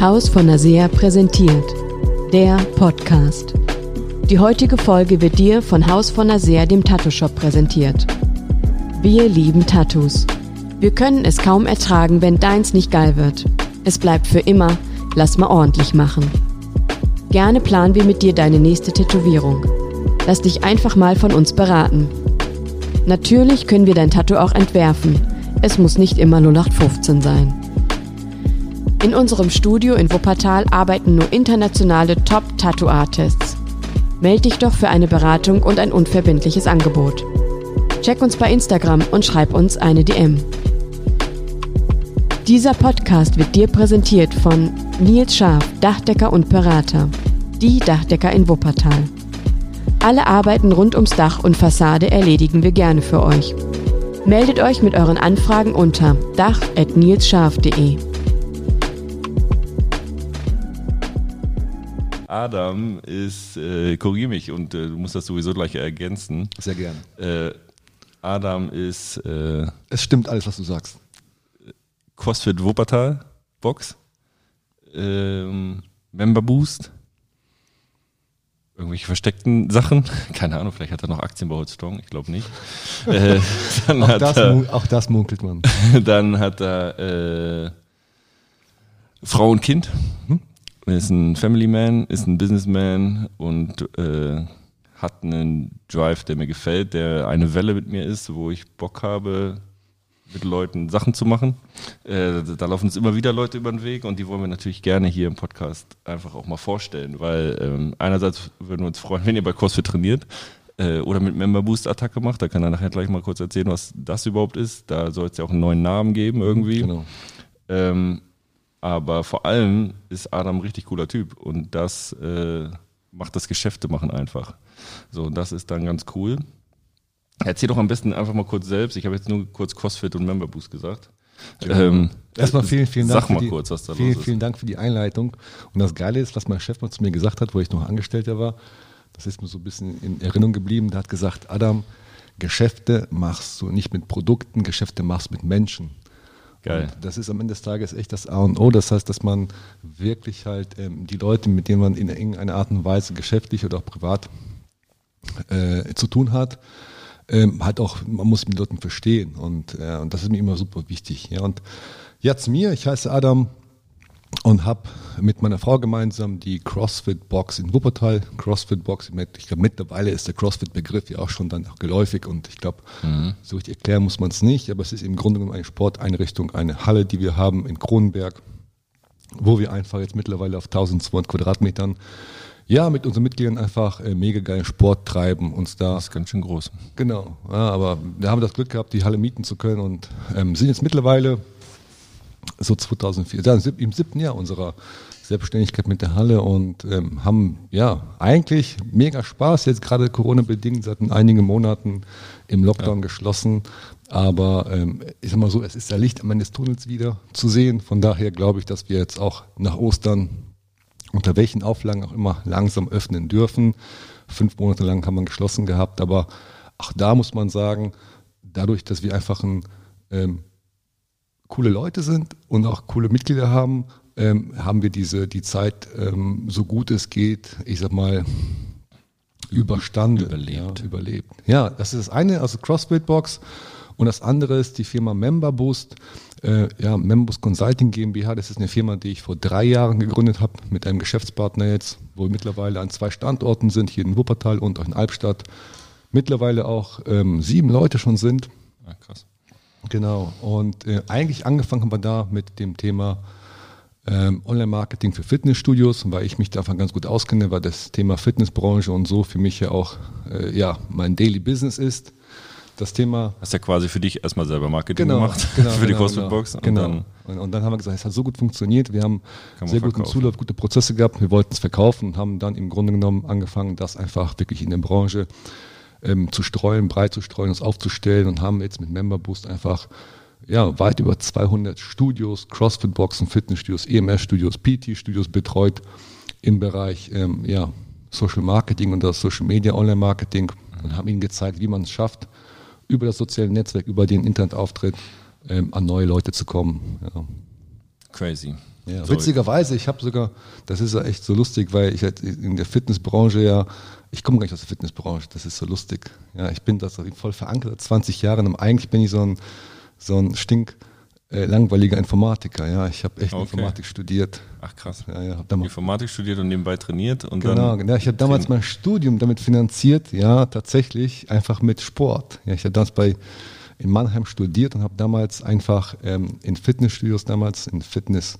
Haus von Nasea präsentiert. Der Podcast. Die heutige Folge wird dir von Haus von Nasea, dem Tattoo-Shop, präsentiert. Wir lieben Tattoos. Wir können es kaum ertragen, wenn deins nicht geil wird. Es bleibt für immer, lass mal ordentlich machen. Gerne planen wir mit dir deine nächste Tätowierung. Lass dich einfach mal von uns beraten. Natürlich können wir dein Tattoo auch entwerfen. Es muss nicht immer 0815 sein. In unserem Studio in Wuppertal arbeiten nur internationale Top-Tattoo-Artists. Meld dich doch für eine Beratung und ein unverbindliches Angebot. Check uns bei Instagram und schreib uns eine DM. Dieser Podcast wird dir präsentiert von Nils Scharf, Dachdecker und Berater. Die Dachdecker in Wuppertal. Alle Arbeiten rund ums Dach und Fassade erledigen wir gerne für euch. Meldet euch mit euren Anfragen unter dach.nilsscharf.de. Adam ist, äh, korrigiere mich und äh, du musst das sowieso gleich ergänzen. Sehr gerne. Äh, Adam ist äh, Es stimmt alles, was du sagst. CrossFit Wuppertal Box, ähm, Member Boost, irgendwelche versteckten Sachen. Keine Ahnung, vielleicht hat er noch Aktien bei Holzstrong, ich glaube nicht. äh, dann, Auch hat das, er, auch das munkelt man. dann hat er äh, Frau und Kind. Ist ein Family Man, ist ein Businessman und äh, hat einen Drive, der mir gefällt, der eine Welle mit mir ist, wo ich Bock habe, mit Leuten Sachen zu machen. Äh, da laufen uns immer wieder Leute über den Weg und die wollen wir natürlich gerne hier im Podcast einfach auch mal vorstellen, weil ähm, einerseits würden wir uns freuen, wenn ihr bei CrossFit trainiert äh, oder mit Member Boost Attacke macht. Da kann er nachher gleich mal kurz erzählen, was das überhaupt ist. Da soll es ja auch einen neuen Namen geben irgendwie. Genau. Ähm, aber vor allem ist Adam ein richtig cooler Typ und das äh, macht das Geschäfte machen einfach. So, und das ist dann ganz cool. Erzähl doch am besten einfach mal kurz selbst. Ich habe jetzt nur kurz CrossFit und Member Boost gesagt. Ähm, Erstmal vielen, vielen Dank. Sag mal für die, kurz, was da vielen, los ist. Vielen Dank für die Einleitung. Und das Geile ist, was mein Chef mal zu mir gesagt hat, wo ich noch Angestellter war, das ist mir so ein bisschen in Erinnerung geblieben. Der hat gesagt, Adam, Geschäfte machst du nicht mit Produkten, Geschäfte machst du mit Menschen. Geil. Und das ist am Ende des Tages echt das A und O. Das heißt, dass man wirklich halt ähm, die Leute, mit denen man in irgendeiner Art und Weise geschäftlich oder auch privat äh, zu tun hat, ähm, halt auch, man muss mit Leuten verstehen. Und, äh, und das ist mir immer super wichtig. Ja. Und zu mir, ich heiße Adam und habe mit meiner Frau gemeinsam die CrossFit Box in Wuppertal. CrossFit Box, ich glaube mittlerweile ist der CrossFit Begriff ja auch schon dann auch geläufig und ich glaube, so richtig erklären muss man es nicht, aber es ist im Grunde genommen eine Sporteinrichtung, eine Halle, die wir haben in Kronenberg, wo wir einfach jetzt mittlerweile auf 1200 Quadratmetern ja, mit unseren Mitgliedern einfach äh, mega geilen Sport treiben, uns da Das ist ganz schön groß. Genau, ja, aber wir haben das Glück gehabt, die Halle mieten zu können und ähm, sind jetzt mittlerweile so 2004, ja, im siebten Jahr unserer Selbstständigkeit mit der Halle und ähm, haben ja eigentlich mega Spaß, jetzt gerade Corona-bedingt seit einigen Monaten im Lockdown geschlossen, aber ähm, ich sag mal so, es ist ja Licht am Ende des Tunnels wieder zu sehen, von daher glaube ich, dass wir jetzt auch nach Ostern unter welchen Auflagen auch immer langsam öffnen dürfen. Fünf Monate lang haben wir geschlossen gehabt, aber auch da muss man sagen, dadurch, dass wir einfach ein, ähm, coole Leute sind und auch coole Mitglieder haben, ähm, haben wir diese die Zeit ähm, so gut es geht, ich sag mal überstanden, Überlebt. Ja, überlebt. Ja, das ist das eine, also CrossFit Box und das andere ist die Firma Member Boost. Äh, ja, Members Consulting GmbH, das ist eine Firma, die ich vor drei Jahren gegründet habe mit einem Geschäftspartner jetzt, wo wir mittlerweile an zwei Standorten sind, hier in Wuppertal und auch in Albstadt. Mittlerweile auch ähm, sieben Leute schon sind. Ja, krass. Genau. Und äh, eigentlich angefangen haben wir da mit dem Thema ähm, Online-Marketing für Fitnessstudios, weil ich mich da einfach ganz gut auskenne, weil das Thema Fitnessbranche und so für mich ja auch äh, ja, mein Daily Business ist. Das Thema Hast ja quasi für dich erstmal selber Marketing genau, gemacht. genau, für die genau, CrossFit-Box. Genau. Und genau. dann und, und dann haben wir gesagt, es hat so gut funktioniert, wir haben sehr guten. Zulauf, gute Prozesse gehabt, wir wollten es verkaufen und haben dann im Grunde genommen angefangen, das einfach wirklich in der Branche ähm, zu streuen, breit zu streuen, uns aufzustellen und haben jetzt mit Member Boost einfach ja, weit über 200 Studios, CrossFit-Boxen, Fitnessstudios, EMS-Studios, PT-Studios betreut im Bereich ähm, ja, Social Marketing und das Social Media Online-Marketing und haben ihnen gezeigt, wie man es schafft, über das soziale Netzwerk, über den Internetauftritt ähm, an neue Leute zu kommen. Ja. crazy. Ja, witzigerweise, ich habe sogar, das ist ja echt so lustig, weil ich halt in der Fitnessbranche ja, ich komme gar nicht aus der Fitnessbranche, das ist so lustig. Ja, ich bin da so voll verankert, seit 20 Jahren und eigentlich bin ich so ein, so ein stink äh, langweiliger Informatiker. Ja, ich habe echt Okay. Informatik studiert. Ach krass. Ja, ja, Informatik studiert und nebenbei trainiert und genau, dann. ja, ich habe damals mein Studium damit finanziert, ja, tatsächlich einfach mit Sport. Ja, ich habe damals bei in Mannheim studiert und habe damals einfach ähm, in Fitnessstudios damals in Fitness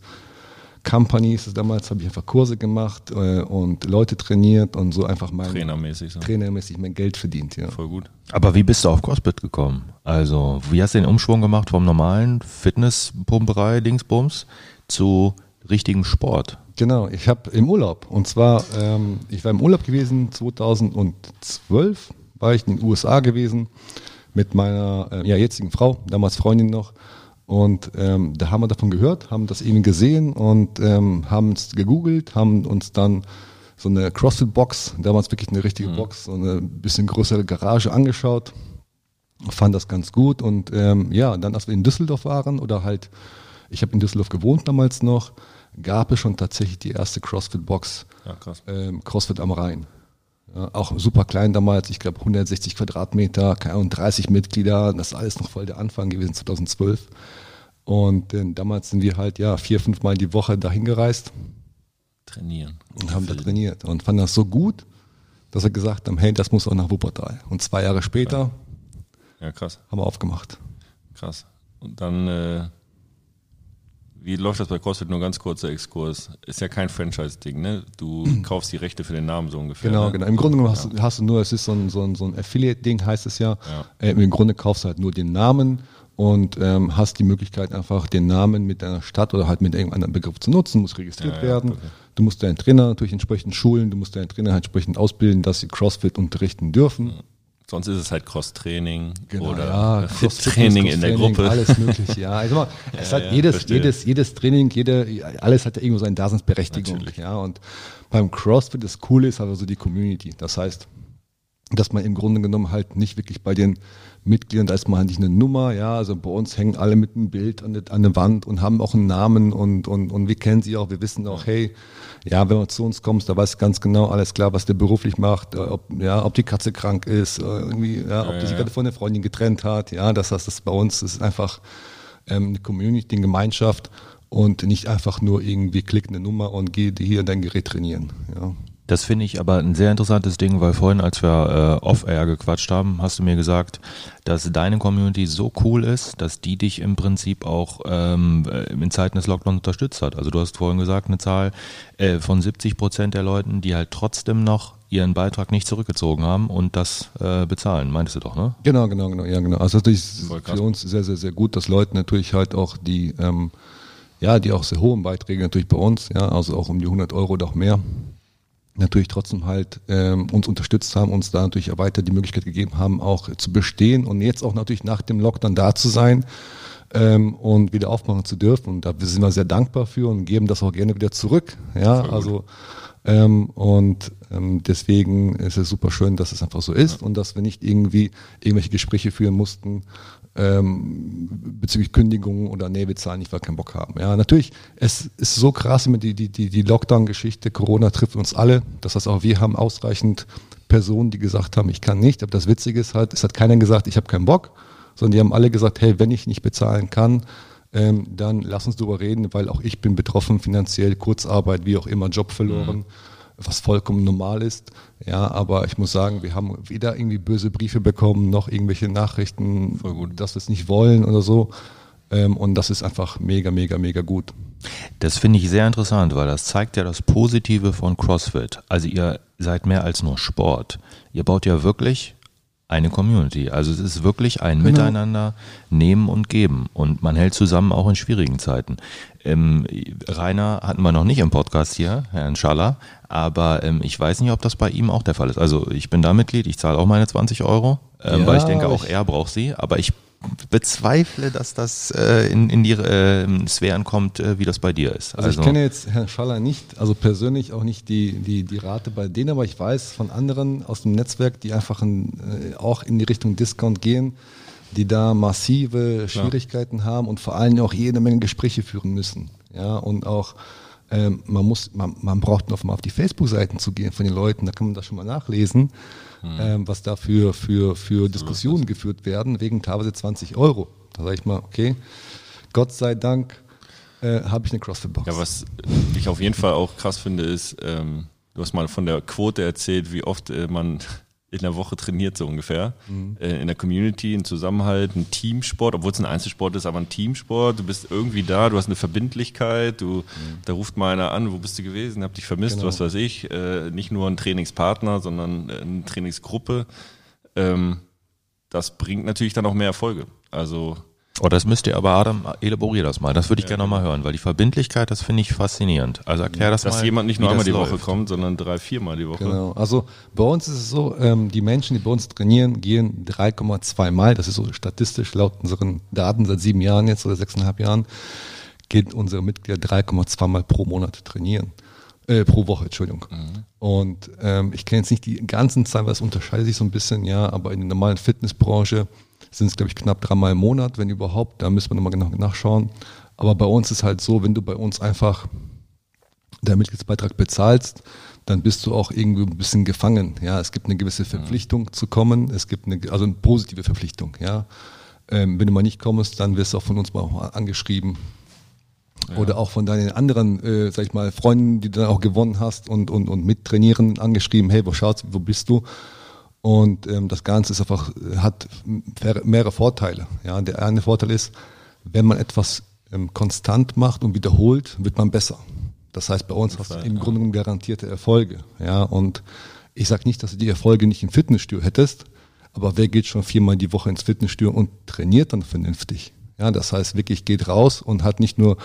Companies damals habe ich einfach Kurse gemacht äh, und Leute trainiert und so einfach mein Trainermäßig so. trainermäßig mein Geld verdient, ja. Voll gut. Aber wie bist du auf CrossFit gekommen? Also, wie hast du den Umschwung gemacht vom normalen Fitnesspumperei, Dingsbums zu richtigem Sport? Genau, ich habe im Urlaub und zwar, ähm, ich war im Urlaub gewesen, 2012 war ich in den USA gewesen mit meiner äh, ja, jetzigen Frau, damals Freundin noch. Und ähm, da haben wir davon gehört, haben das eben gesehen und ähm, haben es gegoogelt, haben uns dann so eine CrossFit-Box, damals wirklich eine richtige Box, so eine bisschen größere Garage angeschaut, fand das ganz gut und ähm, ja, dann als wir in Düsseldorf waren oder halt, ich habe in Düsseldorf gewohnt damals noch, gab es schon tatsächlich die erste CrossFit-Box Ja, krass. ähm, CrossFit am Rhein. Ja, auch super klein damals, ich glaube 160 Quadratmeter, keine Ahnung, 30 Mitglieder, das ist alles noch voll der Anfang gewesen, 2012. Und äh, damals sind wir halt ja vier, fünf Mal die Woche dahin gereist Trainieren. und haben da trainiert und fanden das so gut, dass wir gesagt haben, hey, das muss auch nach Wuppertal. Und zwei Jahre später Ja, krass. haben wir aufgemacht. Krass. Und dann, äh, wie läuft das bei CrossFit? Nur ganz kurzer Exkurs. Ist ja kein Franchise-Ding, ne? Du kaufst die Rechte für den Namen so ungefähr. Genau, ne? genau. Im Grunde genommen hast, du, hast du nur, es ist so ein, so ein, so ein Affiliate-Ding, heißt es ja. Ja. Äh, Im Grunde kaufst du halt nur den Namen und ähm, hast die Möglichkeit, einfach den Namen mit deiner Stadt oder halt mit irgendeinem Begriff zu nutzen, muss registriert Ja, ja, werden. okay. Du musst deinen Trainer natürlich entsprechend schulen, du musst deinen Trainer halt entsprechend ausbilden, dass sie CrossFit unterrichten dürfen. Sonst ist es halt Cross-Training Genau, oder ja, Cross- Training in der Gruppe. Alles mögliche, ja. Also mal, es Ja, hat ja, jedes, verstehe. jedes, jedes Training, jede, alles hat ja irgendwo seine Daseinsberechtigung. Natürlich. Ja, und beim CrossFit das Coole ist aber so die Community. Das heißt, dass man im Grunde genommen halt nicht wirklich bei den Mitgliedern, da ist man halt nicht eine Nummer, ja, also bei uns hängen alle mit einem Bild an der, an der Wand und haben auch einen Namen und, und, und wir kennen sie auch, wir wissen auch, hey, ja, wenn man zu uns kommt, da weiß ganz genau alles klar, was der beruflich macht, äh, ob, ja, ob die Katze krank ist, äh, irgendwie, ja, ob die sich ja. gerade von der Freundin getrennt hat, ja, das heißt, das bei uns ist einfach ähm, eine Community, eine Gemeinschaft und nicht einfach nur irgendwie klick eine Nummer und geh hier dein Gerät trainieren, ja. Das finde ich aber ein sehr interessantes Ding, weil vorhin, als wir äh, off-air gequatscht haben, hast du mir gesagt, dass deine Community so cool ist, dass die dich im Prinzip auch ähm, äh, in Zeiten des Lockdowns unterstützt hat. Also du hast vorhin gesagt, eine Zahl äh, von 70 Prozent der Leuten, die halt trotzdem noch ihren Beitrag nicht zurückgezogen haben und das äh, bezahlen, meintest du doch, ne? Genau, genau, genau, ja, genau. Also natürlich ist für uns sehr, sehr, sehr gut, dass Leute natürlich halt auch die, ähm, ja, die auch sehr hohen Beiträge natürlich bei uns, ja, also auch um die 100 Euro oder auch mehr, natürlich trotzdem halt ähm, uns unterstützt haben, uns da natürlich weiter die Möglichkeit gegeben haben, auch zu bestehen und jetzt auch natürlich nach dem Lockdown da zu sein ähm, und wieder aufmachen zu dürfen. Und da sind wir sehr dankbar für und geben das auch gerne wieder zurück. Ja, also ähm, und ähm, deswegen ist es super schön, dass es einfach so ist und dass wir nicht irgendwie irgendwelche Gespräche führen mussten ähm, bezüglich Kündigungen oder nee, wir zahlen nicht, weil wir keinen Bock haben. Ja, natürlich, es ist so krass die, die, die, die Lockdown-Geschichte, Corona trifft uns alle. Das heißt auch, wir haben ausreichend Personen, die gesagt haben, ich kann nicht. Aber das Witzige ist halt, es hat keiner gesagt, ich habe keinen Bock, sondern die haben alle gesagt, hey, wenn ich nicht bezahlen kann, ähm, dann lass uns drüber reden, weil auch ich bin betroffen finanziell, Kurzarbeit, wie auch immer, Job verloren, was vollkommen normal ist. Ja, aber ich muss sagen, wir haben weder irgendwie böse Briefe bekommen, noch irgendwelche Nachrichten, dass wir es nicht wollen oder so. Ähm, und das ist einfach mega, mega, mega gut. Das finde ich sehr interessant, weil das zeigt ja das Positive von CrossFit. Also ihr seid mehr als nur Sport. Ihr baut ja wirklich eine Community. Also es ist wirklich ein Miteinander nehmen und geben. Und man hält zusammen auch in schwierigen Zeiten. Ähm, Rainer hatten wir noch nicht im Podcast hier, Herrn Schaller, aber ähm, ich weiß nicht, ob das bei ihm auch der Fall ist. Also ich bin da Mitglied, ich zahle auch meine 20 Euro, ähm, Ja, weil ich denke, auch ich- er braucht sie, aber ich bezweifle, dass das äh, in, in die äh, Sphären kommt, äh, wie das bei dir ist. Also, ich kenne jetzt Herrn Schaller nicht, also persönlich auch nicht die, die, die Rate bei denen, aber ich weiß von anderen aus dem Netzwerk, die einfach in, äh, auch in die Richtung Discount gehen, die da massive Schwierigkeiten haben und vor allem auch jede Menge Gespräche führen müssen. Ja, und auch ähm, man muss, man, man braucht noch mal auf die Facebook-Seiten zu gehen von den Leuten, da kann man das schon mal nachlesen, ähm, was da für, für, für Diskussionen geführt werden, wegen teilweise 20 Euro. Da sage ich mal, okay, Gott sei Dank äh, habe ich eine CrossFit-Box. Ja, was ich auf jeden Fall auch krass finde, ist, ähm, du hast mal von der Quote erzählt, wie oft äh, man in der Woche trainiert, so ungefähr. Äh, in der Community, ein Zusammenhalt, ein Teamsport, obwohl es ein Einzelsport ist, aber ein Teamsport. Du bist irgendwie da, du hast eine Verbindlichkeit, du, da ruft mal einer an, wo bist du gewesen, hab dich vermisst, Genau. was weiß ich. Äh, nicht nur ein Trainingspartner, sondern äh, eine Trainingsgruppe. Ähm, das bringt natürlich dann auch mehr Erfolge. Also Oh, das müsst ihr aber, Adam, elaborier das mal. Das würde ich gerne nochmal hören, weil die Verbindlichkeit, das finde ich faszinierend. Also erklär das dass mal. jemand nicht nur einmal die Woche läuft. kommt, sondern drei, viermal die Woche. Genau. Also bei uns ist es so, ähm, die Menschen, die bei uns trainieren, gehen 3,2 Mal, das ist so statistisch laut unseren Daten seit sieben Jahren jetzt oder sechseinhalb Jahren, gehen unsere Mitglieder 3,2 Mal pro Monat trainieren. Äh, pro Woche, Entschuldigung. Und ähm, ich kenne jetzt nicht die ganzen Zahlen, weil es unterscheidet sich so ein bisschen, ja, aber in der normalen Fitnessbranche sind es, glaube ich, knapp dreimal im Monat, wenn überhaupt. Da müssen wir nochmal genau nachschauen. Aber bei uns ist halt so, wenn du bei uns einfach der Mitgliedsbeitrag bezahlst, dann bist du auch irgendwie ein bisschen gefangen. Ja, es gibt eine gewisse Verpflichtung zu kommen. Es gibt eine, also eine positive Verpflichtung. Ja, ähm, wenn du mal nicht kommst, dann wirst du auch von uns mal angeschrieben. Oder auch von deinen anderen, äh, sag ich mal, Freunden, die du dann auch gewonnen hast und, und, und mittrainieren, angeschrieben, hey, wo schaut's, wo bist du? Und ähm, das Ganze ist einfach, hat mehrere- Vorteile. Ja, der eine Vorteil ist, wenn man etwas ähm, konstant macht und wiederholt, wird man besser. Das heißt, bei uns hast du im Grunde genommen garantierte Erfolge. Ja, und ich sage nicht, dass du die Erfolge nicht im Fitnessstudio hättest, aber wer geht schon viermal die Woche ins Fitnessstudio und trainiert dann vernünftig? Ja, das heißt wirklich geht raus und hat nicht nur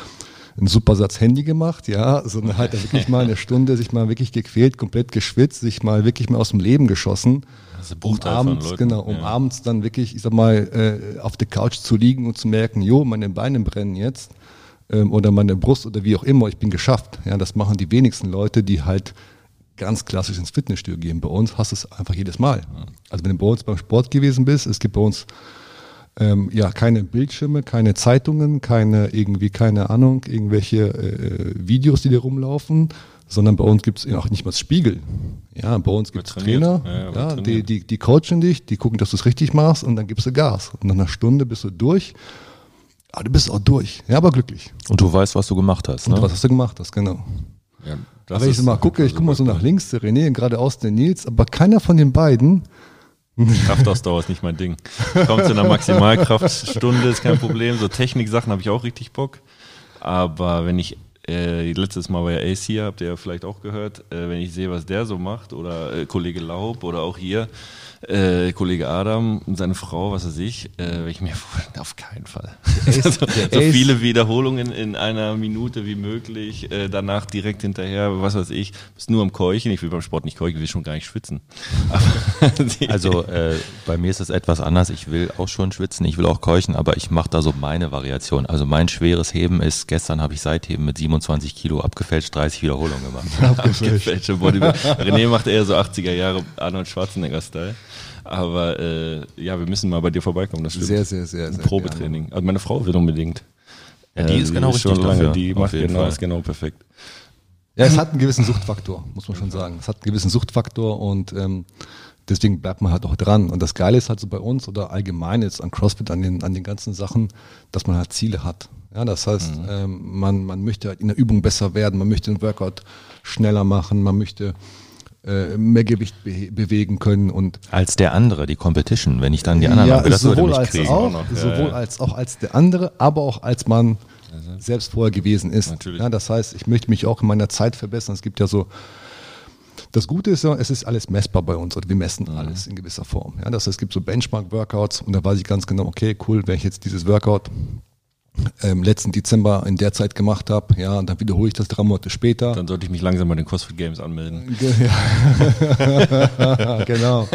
einen super Satz Handy gemacht, ja, sondern hat er wirklich mal eine Stunde sich mal wirklich gequält, komplett geschwitzt, sich mal wirklich mal aus dem Leben geschossen. Ein Um abends, genau, um ja. abends dann wirklich, ich sag mal, äh, auf der Couch zu liegen und zu merken, jo, meine Beine brennen jetzt ähm, oder meine Brust oder wie auch immer, ich bin geschafft. Ja, das machen die wenigsten Leute, die halt ganz klassisch ins Fitnessstudio gehen. Bei uns hast du es einfach jedes Mal. Also wenn du bei uns beim Sport gewesen bist, es gibt bei uns ähm, ja keine Bildschirme, keine Zeitungen, keine irgendwie, keine Ahnung, irgendwelche äh, Videos, die da rumlaufen, sondern bei uns gibt es auch nicht mal das Spiegel. Ja, bei uns gibt es. Trainer, Ja, ja, die, die, die coachen dich, die gucken, dass du es richtig machst und dann gibst du Gas. Und nach einer Stunde bist du durch. Aber du bist auch durch, ja, aber glücklich. Und du weißt, was du gemacht hast, Und ne? was hast du gemacht hast, genau. Ja, das aber wenn ich so mal gucke, ich gucke mal so nach links, der René, geradeaus der Nils, aber keiner von den beiden Kraftausdauer ist nicht mein Ding. Kommt zu einer Maximalkraftstunde, ist kein Problem. So Techniksachen habe ich auch richtig Bock. Aber wenn ich, äh, letztes Mal war ja Ace hier, habt ihr ja vielleicht auch gehört, äh, wenn ich sehe, was der so macht, oder äh, Kollege Laub oder auch hier, äh, Kollege Adam und seine Frau, was weiß ich, äh, ich mir auf keinen Fall. so, so Ace- viele Wiederholungen in einer Minute wie möglich, äh, danach direkt hinterher, was weiß ich, bist nur am Keuchen. Ich will beim Sport nicht keuchen, ich will schon gar nicht schwitzen. Also äh, bei mir ist es etwas anders. Ich will auch schon schwitzen, ich will auch keuchen, aber ich mache da so meine Variation. Also mein schweres Heben ist, gestern habe ich Seitheben mit 27 Kilo abgefälscht 30 Wiederholungen gemacht. Abgefälschte Bodybuilder. René macht eher so 80er Jahre Arnold Schwarzenegger-Style. Aber äh, ja, wir müssen mal bei dir vorbeikommen. Das stimmt. Sehr, sehr, sehr, Ein sehr Probetraining. Also meine Frau will unbedingt. Ja, die ist genau schon richtig lange. dafür, Die macht genau, Fall. ist genau perfekt. Ja, es hat einen gewissen Suchtfaktor, muss man schon sagen. Es hat einen gewissen Suchtfaktor und ähm, deswegen bleibt man halt auch dran. Und das Geile ist halt so bei uns oder allgemein jetzt an CrossFit, an den, an den ganzen Sachen, dass man halt Ziele hat. Ja, das heißt, ähm, man, man möchte halt in der Übung besser werden, man möchte den Workout schneller machen, man möchte äh, mehr Gewicht be bewegen können und Als der andere, die Competition, wenn ich dann die anderen ja, habe, das würde sowohl mich als kriegen. auch, noch. Ja, sowohl ja. als auch als der andere, aber auch als man selbst vorher gewesen ist. Natürlich. Ja, das heißt, ich möchte mich auch in meiner Zeit verbessern. Es gibt ja so, das Gute ist ja, es ist alles messbar bei uns oder wir messen Mhm. alles in gewisser Form. Ja, das heißt, es gibt so Benchmark-Workouts und da weiß ich ganz genau, okay, cool, wenn ich jetzt dieses Workout ähm, letzten Dezember in der Zeit gemacht habe, ja, und dann wiederhole ich das drei Monate später. Dann sollte ich mich langsam bei den CrossFit Games anmelden. Ge- Ja. genau.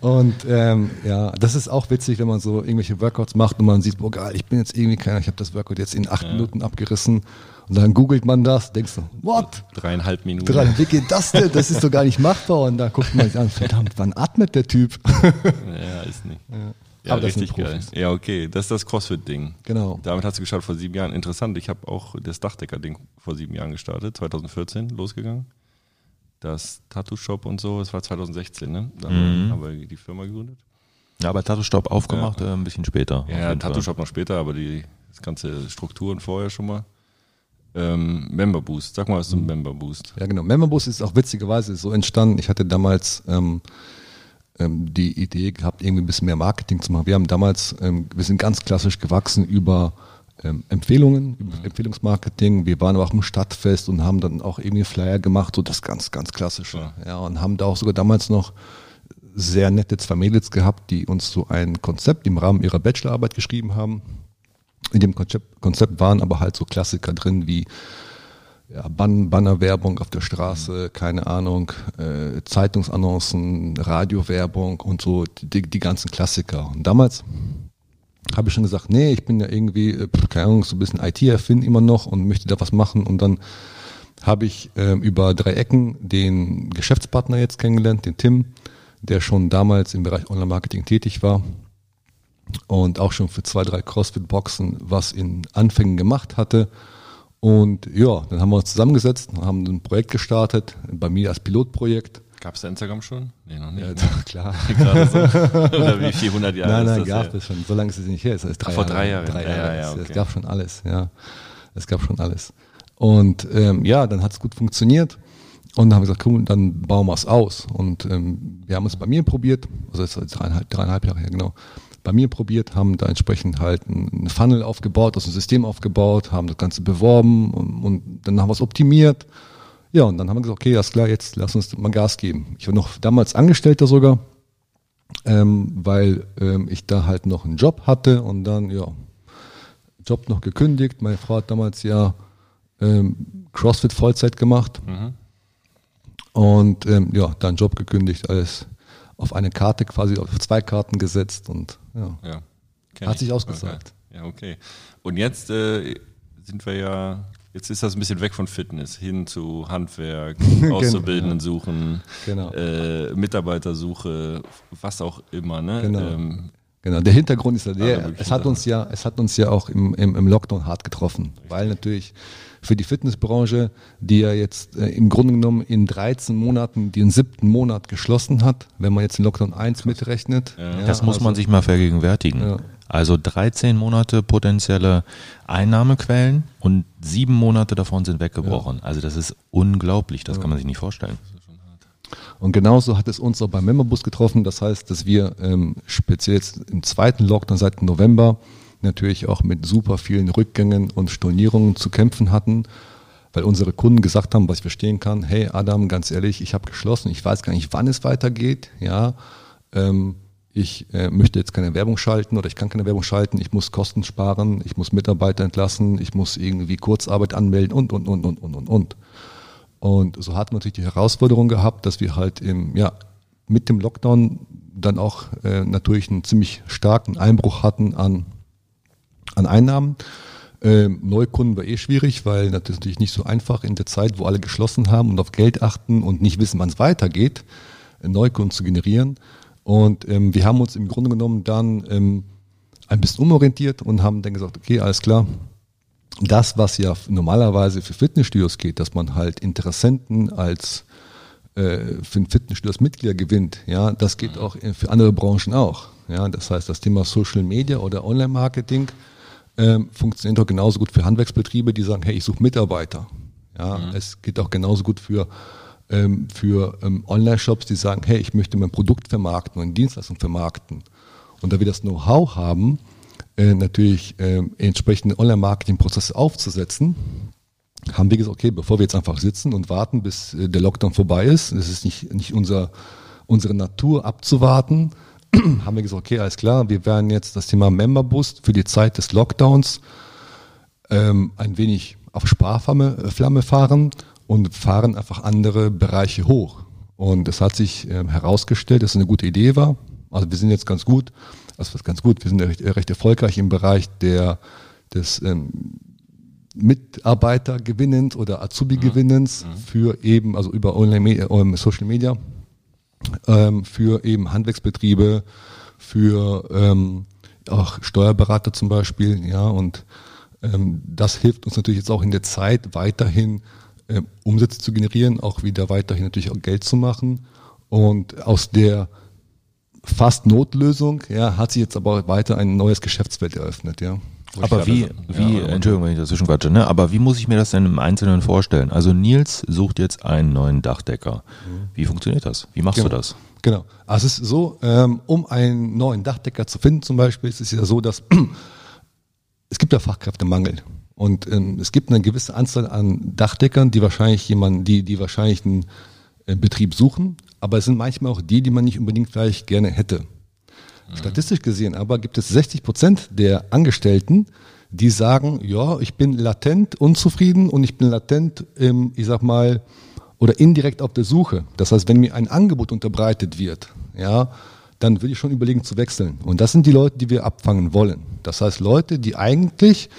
Und ähm, ja, das ist auch witzig, wenn man so irgendwelche Workouts macht und man sieht, boah geil, ich bin jetzt irgendwie keiner, ich habe das Workout jetzt in acht Minuten abgerissen. Und dann googelt man das, denkst du, what? Dreieinhalb Minuten. Drei, wie geht das denn? Das ist doch gar nicht machbar. Und dann guckt man sich an, verdammt, wann atmet der Typ? Ja, ist nicht. Ja, Aber das sind richtig geil. Profis. Ja, okay. Das ist das CrossFit-Ding. Genau. Damit hast du gestartet vor sieben Jahren. Interessant. Ich habe auch das Dachdecker-Ding vor sieben Jahren gestartet. 2014 losgegangen. Das Tattoo-Shop und so, das war 2016, ne? Da Mhm. haben wir die Firma gegründet. Ja, aber Tattoo-Stop aufgemacht, äh, ein bisschen später. Ja, jeden Fall. Tattoo-Shop noch später, aber die das ganze Strukturen vorher schon mal. Ähm, Member Boost. Sag mal, was ist ein Member Boost? Ja, genau. Memberbus ist auch witzigerweise so entstanden. Ich hatte damals ähm, ähm, die Idee gehabt, irgendwie ein bisschen mehr Marketing zu machen. Wir haben damals, ähm, wir sind ganz klassisch gewachsen über ähm, Empfehlungen, über Empfehlungsmarketing. Wir waren aber auch im Stadtfest und haben dann auch irgendwie Flyer gemacht, so das ganz, ganz klassische. Ja. Ja, und haben da auch sogar damals noch sehr nette zwei Mädels gehabt, die uns so ein Konzept im Rahmen ihrer Bachelorarbeit geschrieben haben. In dem Konzept, Konzept waren aber halt so Klassiker drin wie ja, Ban Bannerwerbung auf der Straße, keine Ahnung, äh, Zeitungsannoncen, Radiowerbung und so die, die ganzen Klassiker. Und damals habe ich schon gesagt, nee, ich bin ja irgendwie, äh, keine Ahnung, so ein bisschen IT-Erfind immer noch und möchte da was machen. Und dann habe ich ähm, über drei Ecken den Geschäftspartner jetzt kennengelernt, den Tim, der schon damals im Bereich Online-Marketing tätig war und auch schon für zwei, drei CrossFit-Boxen was in Anfängen gemacht hatte. Und ja, dann haben wir uns zusammengesetzt, haben ein Projekt gestartet, bei mir als Pilotprojekt. Gab es da Instagram schon? Nee, noch nicht. Ja, ne? klar. So. Oder wie 400 Jahre nein, nein, gab es schon. So lange ist es nicht her. Es ist drei Ach, vor Jahre. drei Jahren. Drei Ja, Jahre. ja, ja, Es- Es okay. gab schon alles, ja. Es gab schon alles. Und ähm, ja, dann hat es gut funktioniert. Und dann haben wir gesagt, cool, dann bauen wir es aus. Und ähm, wir haben es bei mir probiert, also ist dreieinhalb, dreieinhalb Jahre her, genau. Bei mir probiert, haben da entsprechend halt ein Funnel aufgebaut, also ein System aufgebaut, haben das Ganze beworben und, und dann haben wir es optimiert. Ja, und dann haben wir gesagt, okay, alles klar, jetzt lass uns mal Gas geben. Ich war noch damals Angestellter sogar, ähm, weil ähm, ich da halt noch einen Job hatte und dann, ja, Job noch gekündigt. Meine Frau hat damals ja ähm, CrossFit Vollzeit gemacht Mhm. und ähm, ja, dann Job gekündigt, alles auf eine Karte quasi, auf zwei Karten gesetzt und ja. Ja. Hat ich. sich ausgezahlt. Okay. Ja, okay. Und jetzt äh, sind wir ja, jetzt ist das ein bisschen weg von Fitness hin zu Handwerk, Auszubildenden suchen, Genau. äh, Mitarbeitersuche, was auch immer, ne? Genau. Ähm, Genau, der Hintergrund ist ja der, möglichen es hat uns ja, es hat uns ja auch im, im, im Lockdown hart getroffen, weil natürlich für die Fitnessbranche, die ja jetzt äh, im Grunde genommen in 13 Monaten den siebten Monat geschlossen hat, wenn man jetzt den Lockdown 1 mitrechnet. Ja. Das muss also- man sich mal vergegenwärtigen. Ja. Also 13 Monate potenzielle Einnahmequellen und sieben Monate davon sind weggebrochen. Also das ist unglaublich, das kann man sich nicht vorstellen. Und genauso hat es uns auch beim Memberbus getroffen. Das heißt, dass wir ähm, speziell jetzt im zweiten Lockdown seit November natürlich auch mit super vielen Rückgängen und Stornierungen zu kämpfen hatten, weil unsere Kunden gesagt haben, was ich verstehen kann, hey Adam, ganz ehrlich, ich habe geschlossen, ich weiß gar nicht, wann es weitergeht, ja, ähm, ich äh, möchte jetzt keine Werbung schalten oder ich kann keine Werbung schalten, ich muss Kosten sparen, ich muss Mitarbeiter entlassen, ich muss irgendwie Kurzarbeit anmelden und, und, und, und, und, und, und. Und so hatten wir natürlich die Herausforderung gehabt, dass wir halt im, ja, mit dem Lockdown dann auch äh, natürlich einen ziemlich starken Einbruch hatten an, an Einnahmen. Ähm, Neukunden war eh schwierig, weil das natürlich nicht so einfach in der Zeit, wo alle geschlossen haben und auf Geld achten und nicht wissen, wann es weitergeht, Neukunden zu generieren. Und ähm, wir haben uns im Grunde genommen dann ähm, ein bisschen umorientiert und haben dann gesagt, okay, alles klar, das, was ja normalerweise für Fitnessstudios geht, dass man halt Interessenten als äh, für ein Fitnessstudio als Mitglieder gewinnt, ja, das geht auch in- für andere Branchen auch. Ja, das heißt, das Thema Social Media oder Online-Marketing ähm, funktioniert auch genauso gut für Handwerksbetriebe, die sagen, hey, ich suche Mitarbeiter. Ja, es geht auch genauso gut für ähm, für ähm, Online-Shops, die sagen, hey, ich möchte mein Produkt vermarkten und Dienstleistung vermarkten. Und da wir das Know-how haben, äh, natürlich äh, entsprechende Online-Marketing-Prozesse aufzusetzen, haben wir gesagt, okay, bevor wir jetzt einfach sitzen und warten, bis äh, der Lockdown vorbei ist, das ist nicht, nicht unser, unsere Natur abzuwarten, haben wir gesagt, okay, alles klar, wir werden jetzt das Thema Member Boost für die Zeit des Lockdowns ähm, ein wenig auf Sparflamme äh, Flamme fahren und fahren einfach andere Bereiche hoch. Und es hat sich ähm, herausgestellt, dass es eine gute Idee war. Also wir sind jetzt ganz gut, also was ganz gut, wir sind recht, recht erfolgreich im Bereich der, des ähm, Mitarbeitergewinnens oder Azubi-Gewinnens für eben, also über Online Media, ähm, Social Media, ähm, für eben Handwerksbetriebe, für ähm, auch Steuerberater zum Beispiel, ja, und ähm, das hilft uns natürlich jetzt auch in der Zeit weiterhin ähm, Umsätze zu generieren, auch wieder weiterhin natürlich auch Geld zu machen. Und aus der fast Notlösung, ja, hat sich jetzt aber weiter ein neues Geschäftsfeld eröffnet, ja. Aber wie, wie, ja, Entschuldigung, wenn ich dazwischen quatsche, ne? aber wie muss ich mir das denn im Einzelnen vorstellen? Also Nils sucht jetzt einen neuen Dachdecker. Wie funktioniert das? Wie machst genau. du das? Genau. Also es ist so, ähm, um einen neuen Dachdecker zu finden zum Beispiel, ist es ja so, dass es gibt ja Fachkräftemangel. Und ähm, es gibt eine gewisse Anzahl an Dachdeckern, die wahrscheinlich jemanden, die, die wahrscheinlich einen äh, Betrieb suchen, aber es sind manchmal auch die, die man nicht unbedingt vielleicht gerne hätte. Statistisch gesehen aber gibt es 60 Prozent der Angestellten, die sagen, ja, ich bin latent unzufrieden und ich bin latent, ähm, ich sag mal, oder indirekt auf der Suche. Das heißt, wenn mir ein Angebot unterbreitet wird, ja, dann würde ich schon überlegen zu wechseln. Und das sind die Leute, die wir abfangen wollen. Das heißt, Leute, die eigentlich,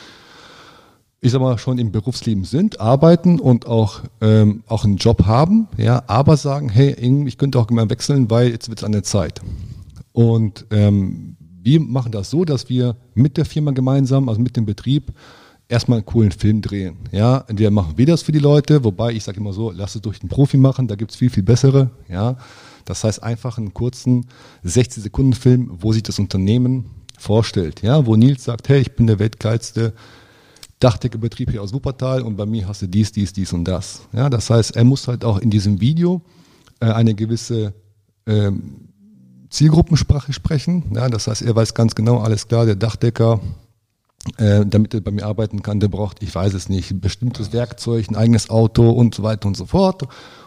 ich sag mal, schon im Berufsleben sind, arbeiten und auch, ähm, auch einen Job haben, ja, aber sagen, hey, ich könnte auch mal wechseln, weil jetzt wird es an der Zeit. Und ähm, wir machen das so, dass wir mit der Firma gemeinsam, also mit dem Betrieb, erstmal einen coolen Film drehen. Ja, der machen wir das für die Leute, wobei ich sage immer so, lass es durch den Profi machen, da gibt es viel, viel bessere. Ja, das heißt einfach einen kurzen 60 Sekunden Film, wo sich das Unternehmen vorstellt. Ja, wo Nils sagt, hey, ich bin der weltgeilste Dachdeckerbetrieb hier aus Wuppertal und bei mir hast du dies, dies, dies und das. Ja, das heißt, er muss halt auch in diesem Video äh, eine gewisse ähm, Zielgruppensprache sprechen. Ja, das heißt, er weiß ganz genau, alles klar, der Dachdecker, äh, damit er bei mir arbeiten kann, der braucht, ich weiß es nicht, ein bestimmtes Werkzeug, ein eigenes Auto und so weiter und so fort.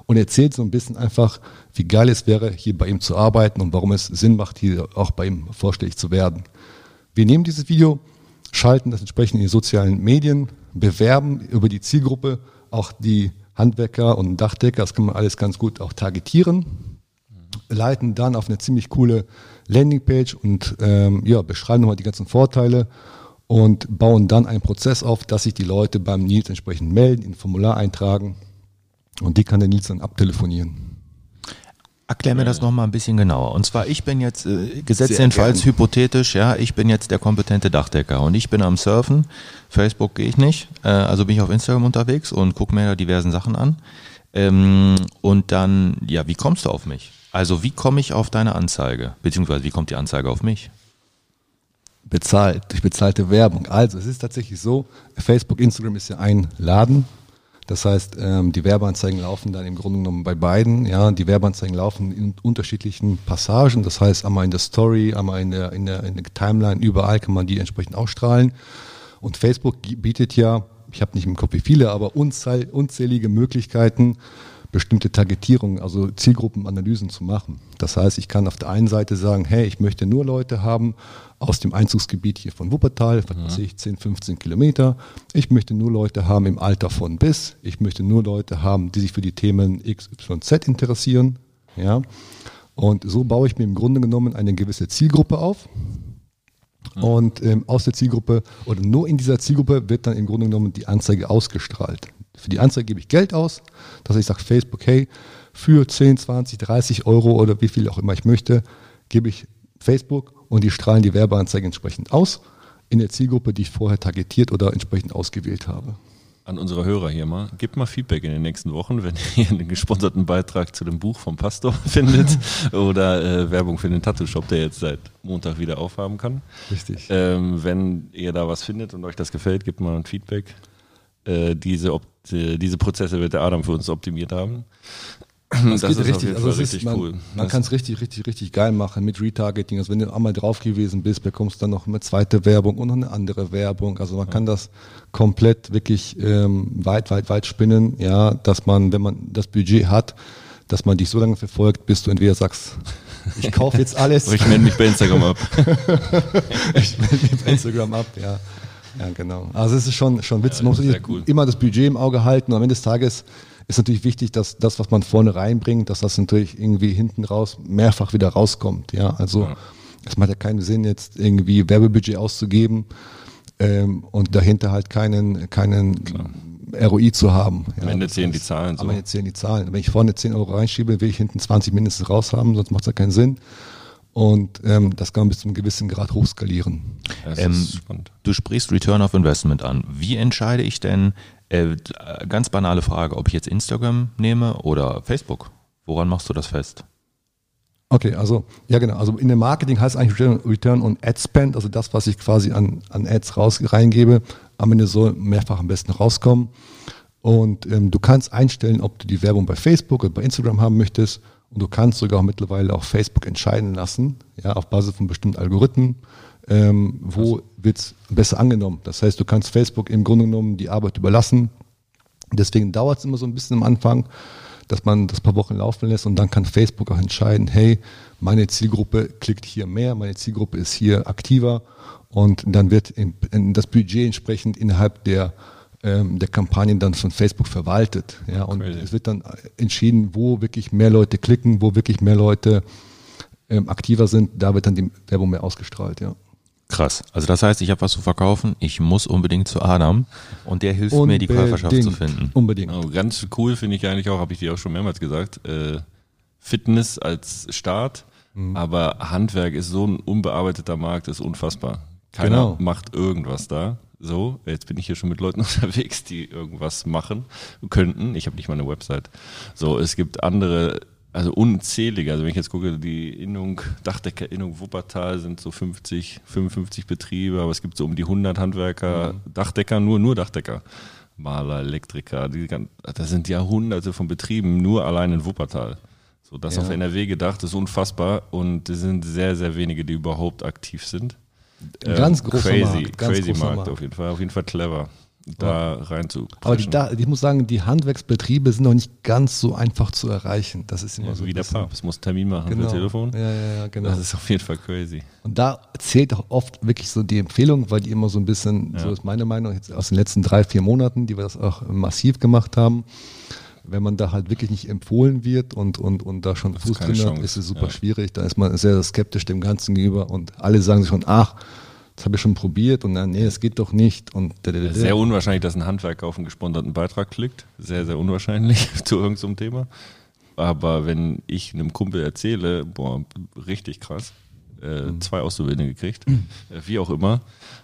Und erzählt so ein bisschen einfach, wie geil es wäre, hier bei ihm zu arbeiten und warum es Sinn macht, hier auch bei ihm vorstellig zu werden. Wir nehmen dieses Video, schalten das entsprechend in die sozialen Medien, bewerben über die Zielgruppe auch die Handwerker und Dachdecker, das kann man alles ganz gut auch targetieren leiten dann auf eine ziemlich coole Landingpage und ähm, ja, beschreiben nochmal die ganzen Vorteile und bauen dann einen Prozess auf, dass sich die Leute beim Nils entsprechend melden, in ein Formular eintragen und die kann der Nils dann abtelefonieren. Erklär mir das nochmal ein bisschen genauer. Und zwar, ich bin jetzt, äh, gesetzt jedenfalls hypothetisch, ja, ich bin jetzt der kompetente Dachdecker und ich bin am Surfen. Facebook gehe ich nicht, äh, also bin ich auf Instagram unterwegs und gucke mir da diversen Sachen an. Ähm, und dann, ja, wie kommst du auf mich? Also wie komme ich auf deine Anzeige? Beziehungsweise wie kommt die Anzeige auf mich? Bezahlt, durch bezahlte Werbung. Also es ist tatsächlich so, Facebook, Instagram ist ja ein Laden. Das heißt, ähm, die Werbeanzeigen laufen dann im Grunde genommen bei beiden. Ja, die Werbeanzeigen laufen in unterschiedlichen Passagen. Das heißt, einmal in der Story, einmal in der, in der, in der Timeline, überall kann man die entsprechend ausstrahlen. Und Facebook bietet ja, ich habe nicht im Kopf wie viele, aber unzählige Möglichkeiten, bestimmte Targetierungen, also Zielgruppenanalysen zu machen. Das heißt, ich kann auf der einen Seite sagen, hey, ich möchte nur Leute haben aus dem Einzugsgebiet hier von Wuppertal, was weiß ich, 10, 15 Kilometer. Ich möchte nur Leute haben im Alter von bis. Ich möchte nur Leute haben, die sich für die Themen X, Y, Z interessieren. Ja. Und so baue ich mir im Grunde genommen eine gewisse Zielgruppe auf. Und ähm, aus der Zielgruppe oder nur in dieser Zielgruppe wird dann im Grunde genommen die Anzeige ausgestrahlt. Für die Anzeige gebe ich Geld aus, dass ich sage, Facebook, hey, für 10, 20, 30 Euro oder wie viel auch immer ich möchte, gebe ich Facebook und die strahlen die Werbeanzeige entsprechend aus in der Zielgruppe, die ich vorher targetiert oder entsprechend ausgewählt habe. An unsere Hörer hier mal, gebt mal Feedback in den nächsten Wochen, wenn ihr einen gesponserten Beitrag zu dem Buch vom Pastor findet oder äh, Werbung für den Tattoo-Shop, der jetzt seit Montag wieder aufhaben kann. Richtig. Ähm, wenn ihr da was findet und euch das gefällt, gebt mal ein Feedback. Äh, diese die, diese Prozesse wird der Adam für uns optimiert haben. Das, das ist richtig, also richtig ist, man, cool. Man kann es richtig, richtig, richtig geil machen mit Retargeting. Also wenn du einmal drauf gewesen bist, bekommst du dann noch eine zweite Werbung und noch eine andere Werbung. Also man ja. kann das komplett wirklich ähm, weit, weit, weit spinnen, ja, dass man, wenn man das Budget hat, dass man dich so lange verfolgt, bis du entweder sagst, ich kaufe jetzt alles. ich melde mich bei Instagram ab. ich melde mich bei Instagram ab, ja. Ja, genau. Also es ist schon, schon witzig. Ja, man muss cool. immer das Budget im Auge halten und am Ende des Tages ist natürlich wichtig, dass das, was man vorne reinbringt, dass das natürlich irgendwie hinten raus mehrfach wieder rauskommt. Ja, also ja. es macht ja keinen Sinn, jetzt irgendwie Werbebudget auszugeben ähm, und dahinter halt keinen, keinen Klar. ROI zu haben. Am Ende zählen die Zahlen. So. Am Ende zählen die Zahlen. Wenn ich vorne 10 Euro reinschiebe, will ich hinten 20 mindestens raus haben, sonst macht es ja keinen Sinn. Und ähm, das kann man bis zu einem gewissen Grad hochskalieren. Das Ähm, ist spannend. Du sprichst Return of Investment an. Wie entscheide ich denn, äh, ganz banale Frage, ob ich jetzt Instagram nehme oder Facebook? Woran machst du das fest? Okay, also ja genau. Also in dem Marketing heißt eigentlich Return, Return on Ad Spend, also das, was ich quasi an, an Ads raus, reingebe, am Ende soll mehrfach am besten rauskommen. Und ähm, du kannst einstellen, ob du die Werbung bei Facebook oder bei Instagram haben möchtest. Und du kannst sogar mittlerweile auch Facebook entscheiden lassen, ja, auf Basis von bestimmten Algorithmen, ähm, wo wird's besser angenommen. Das heißt, du kannst Facebook im Grunde genommen die Arbeit überlassen. Deswegen dauert es immer so ein bisschen am Anfang, dass man das paar Wochen laufen lässt und dann kann Facebook auch entscheiden, hey, meine Zielgruppe klickt hier mehr, meine Zielgruppe ist hier aktiver und dann wird das Budget entsprechend innerhalb der, ähm, der Kampagnen dann von Facebook verwaltet. Ja, und Crazy. es wird dann entschieden, wo wirklich mehr Leute klicken, wo wirklich mehr Leute ähm, aktiver sind, da wird dann die Werbung mehr ausgestrahlt, ja. Krass. Also das heißt, ich habe was zu verkaufen, ich muss unbedingt zu Adam und der hilft mir, die Käuferschaft zu Unbedingt, finden. Unbedingt. Oh, ganz cool finde ich eigentlich auch, habe ich dir auch schon mehrmals gesagt, äh, Fitness als Start, Mhm. aber Handwerk ist so ein unbearbeiteter Markt, ist unfassbar. Keiner Genau. macht irgendwas da. So, jetzt bin ich hier schon mit Leuten unterwegs, die irgendwas machen könnten. Ich habe nicht mal eine Website. So, es gibt andere, also unzählige. Also wenn ich jetzt gucke, die Innung, Dachdeckerinnung Wuppertal sind so 50, 55 Betriebe, aber es gibt so um die 100 Handwerker, Dachdecker, nur, nur Dachdecker. Maler, Elektriker, die, das sind Jahrhunderte von Betrieben, nur allein in Wuppertal. So, das Ja. auf NRW gedacht ist unfassbar und es sind sehr, sehr wenige, die überhaupt aktiv sind. Ein ganz Ähm, großer crazy, Markt, ganz crazy großer Markt, Markt. auf jeden Fall, auf jeden Fall clever, da rein zu. Aber die, da, ich muss sagen, die Handwerksbetriebe sind noch nicht ganz so einfach zu erreichen. Das ist immer ja, so wie der Papst muss einen Termin machen Genau. per Telefon. Ja, ja, ja, genau. Das ist auf jeden Fall crazy. Und da zählt auch oft wirklich so die Empfehlung, weil die immer so ein bisschen, so ist meine Meinung, jetzt aus den letzten drei, vier Monaten, die wir das auch massiv gemacht haben, wenn man da halt wirklich nicht empfohlen wird und, und, und da schon Fuß drin hat, ist es super ja. schwierig. Da ist man sehr, skeptisch dem Ganzen gegenüber und alle sagen sich schon, ach, das habe ich schon probiert und dann, nee, es geht doch nicht und. Sehr unwahrscheinlich, dass ein Handwerker auf einen gesponserten Beitrag klickt. Sehr, sehr unwahrscheinlich zu irgendeinem Thema. Aber wenn ich einem Kumpel erzähle, boah, richtig krass, äh, Mhm. zwei Auszubildende gekriegt, äh, wie auch immer,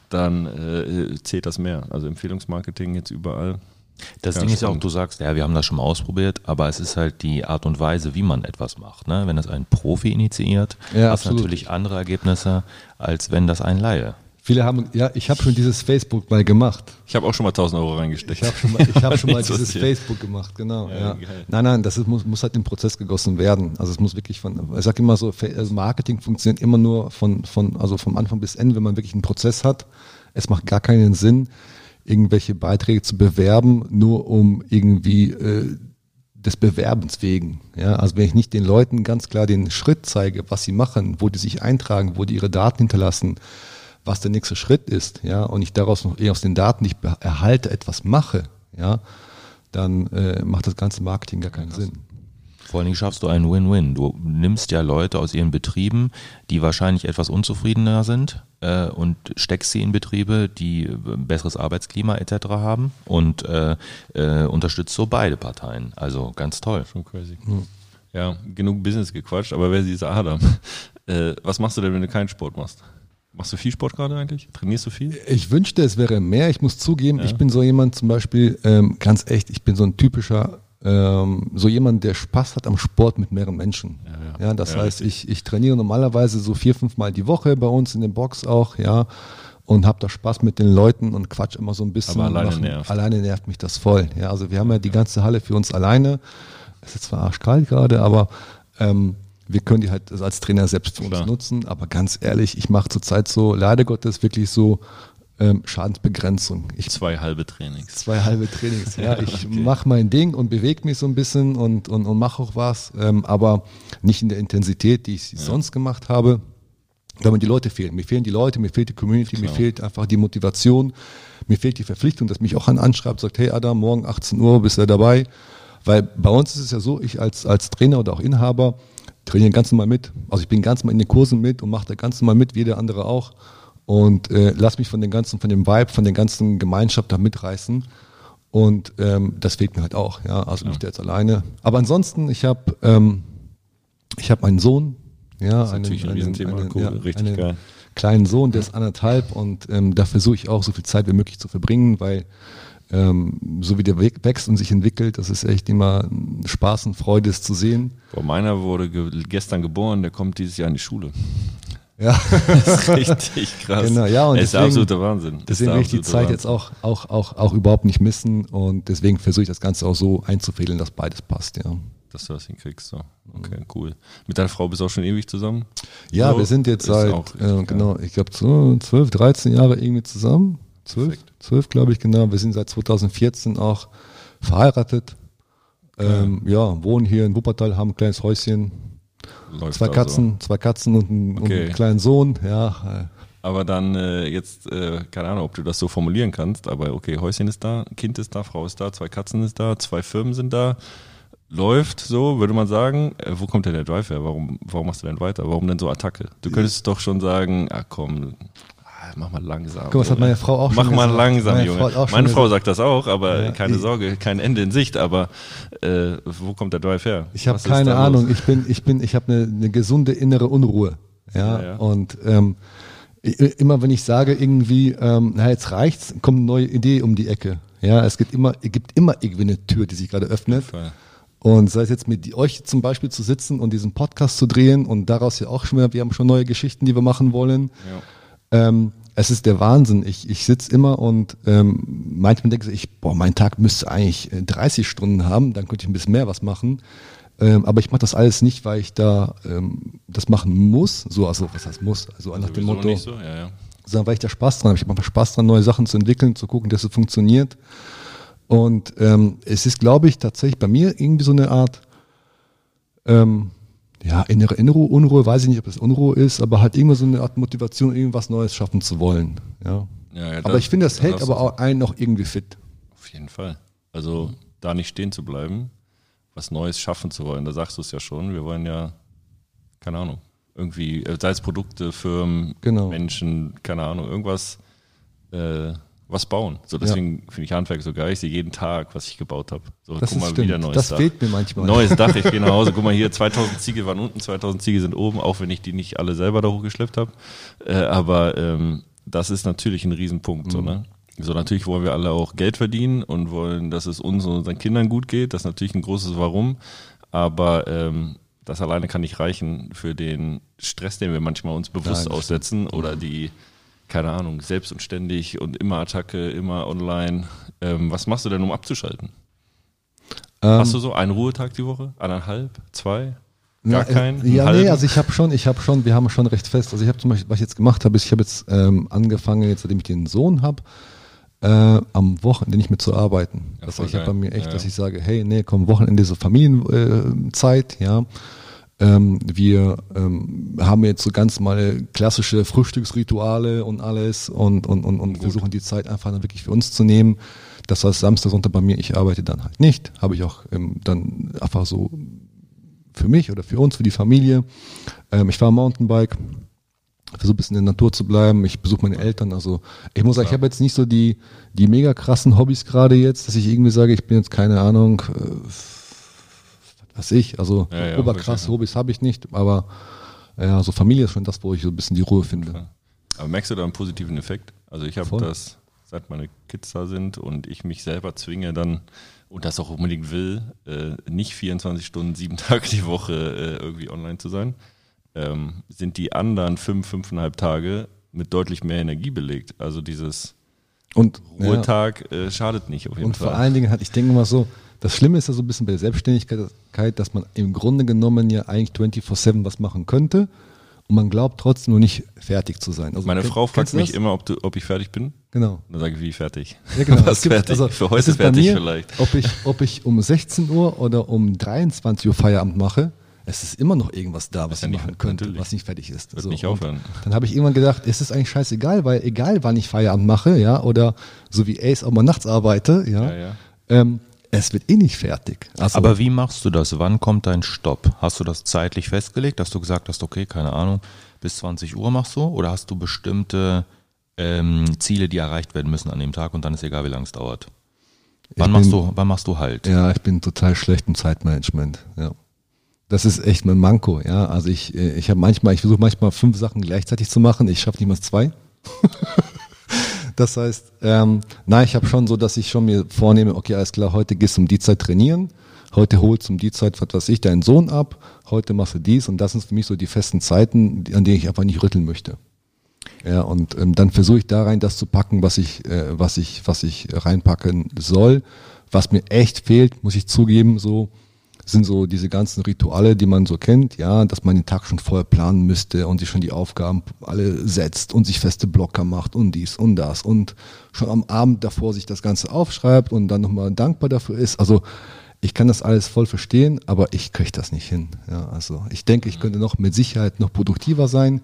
dann äh, zählt das mehr. Also Empfehlungsmarketing jetzt überall. Das Ja, Ding ist ja auch, du sagst, ja, wir haben das schon mal ausprobiert, aber es ist halt die Art und Weise, wie man etwas macht. Ne? Wenn das ein Profi initiiert, Ja, hast du absolut. natürlich andere Ergebnisse, als wenn das ein Laie. Viele haben, ja, ich habe schon dieses Facebook mal gemacht. Ich habe auch schon mal 1000 Euro reingesteckt. Ich habe schon mal, ich hab schon mal dieses. Facebook gemacht, genau. Ja, Ja. Nein, nein, das ist, muss, muss halt im Prozess gegossen werden. Also es muss wirklich von, ich sage immer so, also Marketing funktioniert immer nur von, von, also vom Anfang bis Ende, wenn man wirklich einen Prozess hat. Es macht gar keinen Sinn, irgendwelche Beiträge zu bewerben, nur um irgendwie äh, des Bewerbens wegen. Ja, also wenn ich nicht den Leuten ganz klar den Schritt zeige, was sie machen, wo die sich eintragen, wo die ihre Daten hinterlassen, was der nächste Schritt ist, ja, und ich daraus noch eher aus den Daten, die ich erhalte, etwas mache, ja, dann äh, macht das ganze Marketing gar keinen Sinn. Vor allen Dingen schaffst du einen Win-Win. Du nimmst ja Leute aus ihren Betrieben, die wahrscheinlich etwas unzufriedener sind äh, und steckst sie in Betriebe, die äh, besseres Arbeitsklima etc. haben und äh, äh, unterstützt so beide Parteien. Also ganz toll. Schon crazy. Ja, genug Business gequatscht, aber wer ist dieser Adam? Äh, was machst du denn, wenn du keinen Sport machst? Machst du viel Sport gerade eigentlich? Trainierst du viel? Ich wünschte, es wäre mehr. Ich muss zugeben, ich bin so jemand zum Beispiel, ähm, ganz echt, ich bin so ein typischer, ähm, so jemand, der Spaß hat am Sport mit mehreren Menschen. Ja, Ja, das ja, heißt, ich, ich trainiere normalerweise so vier, fünf Mal die Woche bei uns in der Box auch, ja, und habe da Spaß mit den Leuten und quatsch immer so ein bisschen. Aber alleine machen- nervt. Alleine nervt mich das voll. Ja, also wir haben ja die ganze Halle für uns alleine. Es ist zwar arschkalt gerade, aber ähm, wir können die halt als Trainer selbst für Klar. uns nutzen. Aber ganz ehrlich, ich mache zurzeit so, leider Gottes, wirklich so ähm, Schadensbegrenzung. Ich Zwei halbe Trainings. zwei halbe Trainings. Ja, ich mache mein Ding und bewege mich so ein bisschen und, und, und mache auch was, ähm, aber nicht in der Intensität, die ich sonst gemacht habe, weil mir die Leute fehlen. Mir fehlen die Leute, mir fehlt die Community, mir Klar. fehlt einfach die Motivation, mir fehlt die Verpflichtung, dass mich auch einer anschreibt, sagt, hey Adam, morgen 18 Uhr bist du dabei. Weil bei uns ist es ja so, ich als, als Trainer oder auch Inhaber trainiere ganz normal mit. Also ich bin ganz normal in den Kursen mit und mache da ganz normal mit, wie jeder andere auch. Und äh, lass mich von den ganzen, von dem Vibe, von der ganzen Gemeinschaft da mitreißen. Und ähm, das fehlt mir halt auch, ja. Also nicht jetzt alleine. Aber ansonsten, ich habe ähm, ich habe einen Sohn, Ja, ist natürlich ein einen- einen- cool, ja, richtig einen geil. kleinen Sohn, der ist anderthalb und ähm, da versuche ich auch so viel Zeit wie möglich zu verbringen, weil ähm, so wie der wächst und sich entwickelt, das ist echt immer ein Spaß und Freude, es zu sehen. Boah, meiner wurde ge gestern geboren, der kommt dieses Jahr in die Schule. Ja, Das ist richtig krass. Genau, ja, und Es ist deswegen- absolute Wahnsinn. Das deswegen will ich die Zeit Wahnsinn. jetzt auch, auch, auch, auch überhaupt nicht missen und deswegen versuche ich das Ganze auch so einzufädeln, dass beides passt, ja. Dass du das hinkriegst. So. Okay, cool. Mit deiner Frau bist du auch schon ewig zusammen? Ja, So, wir sind jetzt seit, äh, genau, ich glaube, so 12, 13 Jahre irgendwie zusammen. 12, Perfekt. 12 glaube ich, genau. Wir sind seit 2014 auch verheiratet. Ähm, ja, wohnen hier in Wuppertal, haben ein kleines Häuschen, Läuft zwei also. Katzen, zwei Katzen und, einen, und Okay. einen kleinen Sohn. Ja, Aber dann äh, jetzt, äh, keine Ahnung, ob du das so formulieren kannst, aber okay, Häuschen ist da, Kind ist da, Frau ist da, zwei Katzen ist da, zwei Firmen sind da. Läuft so, würde man sagen. Äh, wo kommt denn der Drive her? Warum, warum machst du denn weiter? Warum denn so Attacke? Du könntest doch schon sagen, ah komm, mach mal langsam. Guck mal, das hat meine Frau auch Mach schon mal gesagt. langsam, Meine Junge. Frau meine Frau gesagt. sagt das auch, aber Ja, keine Sorge, kein Ende in Sicht. Aber äh, wo kommt der Drive her? Ich habe keine Ahnung. los? Ich bin, ich bin, ich habe eine, eine gesunde innere Unruhe. Ja, Ja, und ähm, immer wenn ich sage irgendwie, ähm, na jetzt reicht's, kommt eine neue Idee um die Ecke. Ja, es gibt immer, es gibt immer irgendwie eine Tür, die sich gerade öffnet. Fall. Und sei es jetzt mit euch zum Beispiel zu sitzen und diesen Podcast zu drehen und daraus ja auch schon wieder, wir haben schon neue Geschichten, die wir machen wollen. Ja. Ähm, es ist der Wahnsinn. Ich, ich sitze immer und ähm, manchmal denke ich, boah, mein Tag müsste eigentlich äh, 30 Stunden haben, dann könnte ich ein bisschen mehr was machen. Ähm, aber ich mache das alles nicht, weil ich da ähm, das machen muss. So, also was heißt muss? Also nach dem Motto, nicht so? Ja, ja. sondern weil ich da Spaß dran habe. Ich habe einfach Spaß dran, neue Sachen zu entwickeln, zu gucken, dass es funktioniert. Und ähm, es ist, glaube ich, tatsächlich bei mir irgendwie so eine Art, ähm, ja, innere Unruhe, Unruhe, weiß ich nicht, ob das Unruhe ist, aber halt immer so eine Art Motivation, irgendwas Neues schaffen zu wollen. Ja. Ja, ja, aber ich finde, das hält aber auch einen auch irgendwie fit. Auf jeden Fall. Also da nicht stehen zu bleiben, was Neues schaffen zu wollen, da sagst du es ja schon. Wir wollen ja, keine Ahnung, irgendwie, äh, sei es Produkte, Firmen, Genau. Menschen, keine Ahnung, irgendwas, äh, was bauen. So deswegen finde ich Handwerk so geil. Ich sehe jeden Tag, was ich gebaut habe. So, Das guck ist mal, stimmt. wieder neues Das Dach. fehlt mir manchmal. Neues Dach, ich gehe nach Hause, guck mal hier, 2000 Ziege waren unten, 2000 Ziege sind oben, auch wenn ich die nicht alle selber da hochgeschleppt habe. Äh, aber ähm, das ist natürlich ein Riesenpunkt. Mhm. So, ne? so natürlich wollen wir alle auch Geld verdienen und wollen, dass es uns und unseren Kindern gut geht. Das ist natürlich ein großes Warum. Aber ähm, das alleine kann nicht reichen für den Stress, den wir manchmal uns bewusst Nein, aussetzen oder die, keine Ahnung, selbst und ständig und immer Attacke, immer online. Ähm, was machst du denn, um abzuschalten? Ähm, Hast du so einen Ruhetag die Woche? Anderthalb? Zwei? Gar Na, äh, keinen? Einen Ja, halben? nee, also ich habe schon, ich habe schon, wir haben schon recht fest. Also ich habe zum Beispiel, was ich jetzt gemacht habe, ist, ich habe jetzt ähm, angefangen, jetzt seitdem ich den Sohn habe, äh, am Wochenende nicht mehr zu arbeiten. Ja, das ich habe bei mir echt, Ja, dass ich sage, hey, nee, komm, Wochenende so Familienzeit, äh, ja. Ähm, wir ähm, haben jetzt so ganz mal klassische Frühstücksrituale und alles und, und, und, und versuchen die Zeit einfach dann wirklich für uns zu nehmen. Das heißt, Samstag, Sonntag bei mir, ich arbeite dann halt nicht. Habe ich auch ähm, dann einfach so für mich oder für uns, für die Familie. Ähm, ich fahre Mountainbike, versuche ein bisschen in der Natur zu bleiben. Ich besuche meine Eltern. Also ich muss sagen, ich habe jetzt nicht so die, die mega krassen Hobbys gerade jetzt, dass ich irgendwie sage, ich bin jetzt keine Ahnung, äh, was ich, also Ja, ja, oberkrasse wirklich, Hobbys habe ich nicht, aber ja, so Familie ist schon das, wo ich so ein bisschen die Ruhe finde. Aber merkst du da einen positiven Effekt? Also ich habe das, seit meine Kids da sind und ich mich selber zwinge dann und das auch unbedingt will, äh, nicht 24 Stunden, sieben Tage die Woche äh, irgendwie online zu sein, ähm, sind die anderen fünf, fünfeinhalb Tage mit deutlich mehr Energie belegt. Also dieses Und ja, Ruhetag äh, schadet nicht auf jeden und Fall. vor allen Dingen halt, ich denke mal so, das Schlimme ist ja so ein bisschen bei der Selbstständigkeit, dass man im Grunde genommen ja eigentlich 24-7 was machen könnte und man glaubt trotzdem nur nicht fertig zu sein. Also, Meine Frau fragt mich immer, ob, du, ob ich fertig bin. Genau. Und dann sage ich, wie fertig? Ja, genau. Was gibt- fertig? also, Für heute fertig mir, vielleicht. Ob ich, ob ich um 16 Uhr oder um 23 Uhr Feierabend mache, es ist immer noch irgendwas da, was ja ich nicht- machen könnte, natürlich. was nicht fertig ist. Wird nicht und aufhören. Dann habe ich irgendwann gedacht, es ist eigentlich scheißegal, weil egal wann ich Feierabend mache, ja, oder so wie Ace auch mal nachts arbeite, ja, Ja, ja. Ähm, es wird eh nicht fertig. Also, Aber wie machst du das? Wann kommt dein Stopp? Hast du das zeitlich festgelegt, dass du gesagt hast, okay, keine Ahnung, bis 20 Uhr machst du? Oder hast du bestimmte ähm, Ziele, die erreicht werden müssen an dem Tag und dann ist egal, wie lange es dauert? Wann Ich machst, bin- du, wann machst du halt? ja, ich bin total schlecht im Zeitmanagement, ja. Das ist echt mein Manko, ja. Also ich, äh, ich habe manchmal, ich versuche manchmal fünf Sachen gleichzeitig zu machen. Ich schaffe nicht mal zwei. das heißt, ähm, nein, ich habe schon so, dass ich schon mir vornehme, okay, alles klar, heute gehst du um die Zeit trainieren, heute holst du um die Zeit, was weiß ich, deinen Sohn ab, heute machst du dies und das sind für mich so die festen Zeiten, an denen ich einfach nicht rütteln möchte. Ja, und ähm, dann versuche ich da rein das zu packen, was ich, äh, was ich, was ich reinpacken soll. Was mir echt fehlt, muss ich zugeben, so sind so diese ganzen Rituale, die man so kennt, ja, dass man den Tag schon vorher planen müsste und sich schon die Aufgaben alle setzt und sich feste Blocker macht und dies und das und schon am Abend davor sich das Ganze aufschreibt und dann nochmal dankbar dafür ist. Also ich kann das alles voll verstehen, aber ich kriege das nicht hin. Ja, also ich denke, ich könnte noch mit Sicherheit noch produktiver sein,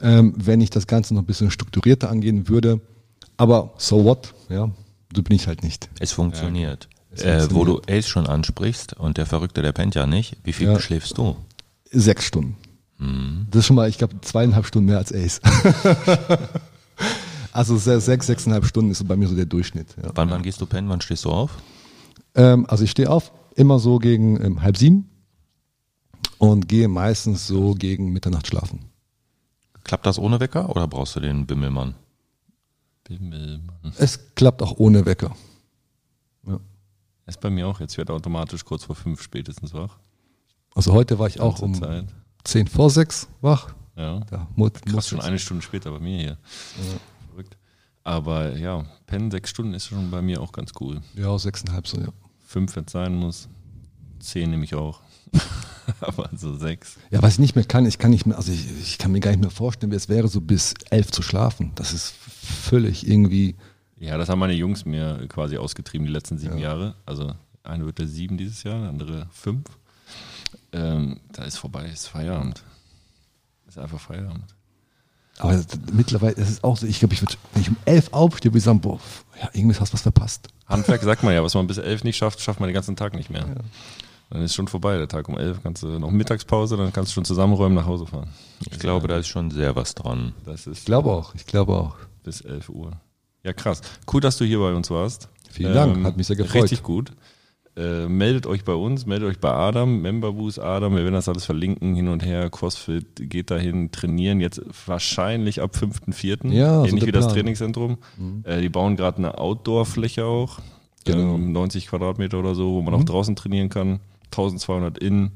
ähm, wenn ich das Ganze noch ein bisschen strukturierter angehen würde. Aber so what, ja, so bin ich halt nicht. Es funktioniert. Äh, wo du Ace schon ansprichst und der Verrückte, der pennt ja nicht. Wie viel Ja. schläfst du? Sechs Stunden. Mhm. Das ist schon mal, ich glaube, zweieinhalb Stunden mehr als Ace. also se- sechs, sechseinhalb Stunden ist so bei mir so der Durchschnitt. Ja. Wann, wann gehst du pennen? Wann stehst du auf? Ähm, also ich stehe auf immer so gegen ähm, halb sieben und gehe meistens so gegen Mitternacht schlafen. Klappt das ohne Wecker oder brauchst du den Bimmelmann? Bimmelmann. Es klappt auch ohne Wecker. Ja. Ist bei mir auch, jetzt wird automatisch kurz vor fünf spätestens wach. Also heute war ich auch um Zeit. zehn vor sechs wach. Ja. Da mu- Krass, muss schon eine Stunde später bei mir hier. Verrückt. Aber ja, pennen sechs Stunden ist schon bei mir auch ganz cool. Ja, sechseinhalb so, ja. Fünf, wenn es sein muss. Zehn nehme ich auch. Aber so sechs. Ja, was ich nicht mehr kann, ich kann nicht mehr, also ich, ich kann mir gar nicht mehr vorstellen, wie es wäre, so bis elf zu schlafen. Das ist völlig irgendwie, Ja, das haben meine Jungs mir quasi ausgetrieben die letzten sieben Jahre. Also eine wird der sieben dieses Jahr, der andere fünf. Ähm, da ist vorbei, ist Feierabend. Ist einfach Feierabend. aber das- mittlerweile, das ist auch so, ich glaube, ich würde, wenn ich um elf aufstehe, würde ich sagen, boah, ja, irgendwie hast du was verpasst. Handwerk sagt man ja, was man bis elf nicht schafft, schafft man den ganzen Tag nicht mehr. Dann ist schon vorbei, der Tag um elf. Kannst du noch Mittagspause, dann kannst du schon zusammenräumen nach Hause fahren. Ich glaube, da ist schon sehr was dran. Das ist Ich glaube auch, ich glaube auch. bis 11 Uhr. Ja, krass. Cool, dass du hier bei uns warst. Ähm, Vielen Dank, hat mich sehr gefreut. Richtig gut. Äh, meldet euch bei uns, meldet euch bei Adam, Memberboost Adam, wir werden das alles verlinken, hin und her, CrossFit, geht dahin, trainieren, jetzt wahrscheinlich ab 5.4., Ja, so ähnlich der wie das Plan. Mhm. Trainingszentrum. Äh, die bauen gerade eine Outdoor-Fläche auch, Genau. ähm, 90 Quadratmeter oder so, wo man Mhm. auch draußen trainieren kann, 1200 innen.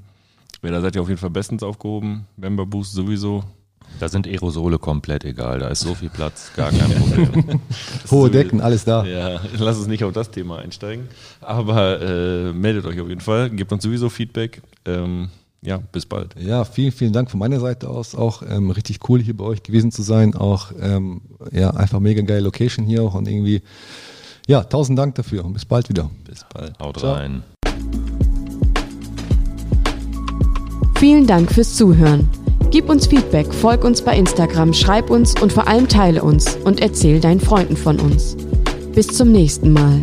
Ja, da seid ihr auf jeden Fall bestens aufgehoben, Memberboost sowieso. Da sind Aerosole komplett egal. Da ist so viel Platz, gar kein Problem. Hohe Decken, alles da. Ja, lass uns nicht auf das Thema einsteigen. Aber äh, meldet euch auf jeden Fall, gebt uns sowieso Feedback. Ähm, ja, bis bald. Ja, vielen, vielen Dank von meiner Seite aus. Auch ähm, richtig cool hier bei euch gewesen zu sein. Auch ähm, ja, einfach mega geile Location hier auch und irgendwie, ja, tausend Dank dafür und bis bald wieder. Bis bald. Haut Ciao. rein. Vielen Dank fürs Zuhören. Gib uns Feedback, folg uns bei Instagram, schreib uns und vor allem teile uns und erzähl deinen Freunden von uns. Bis zum nächsten Mal.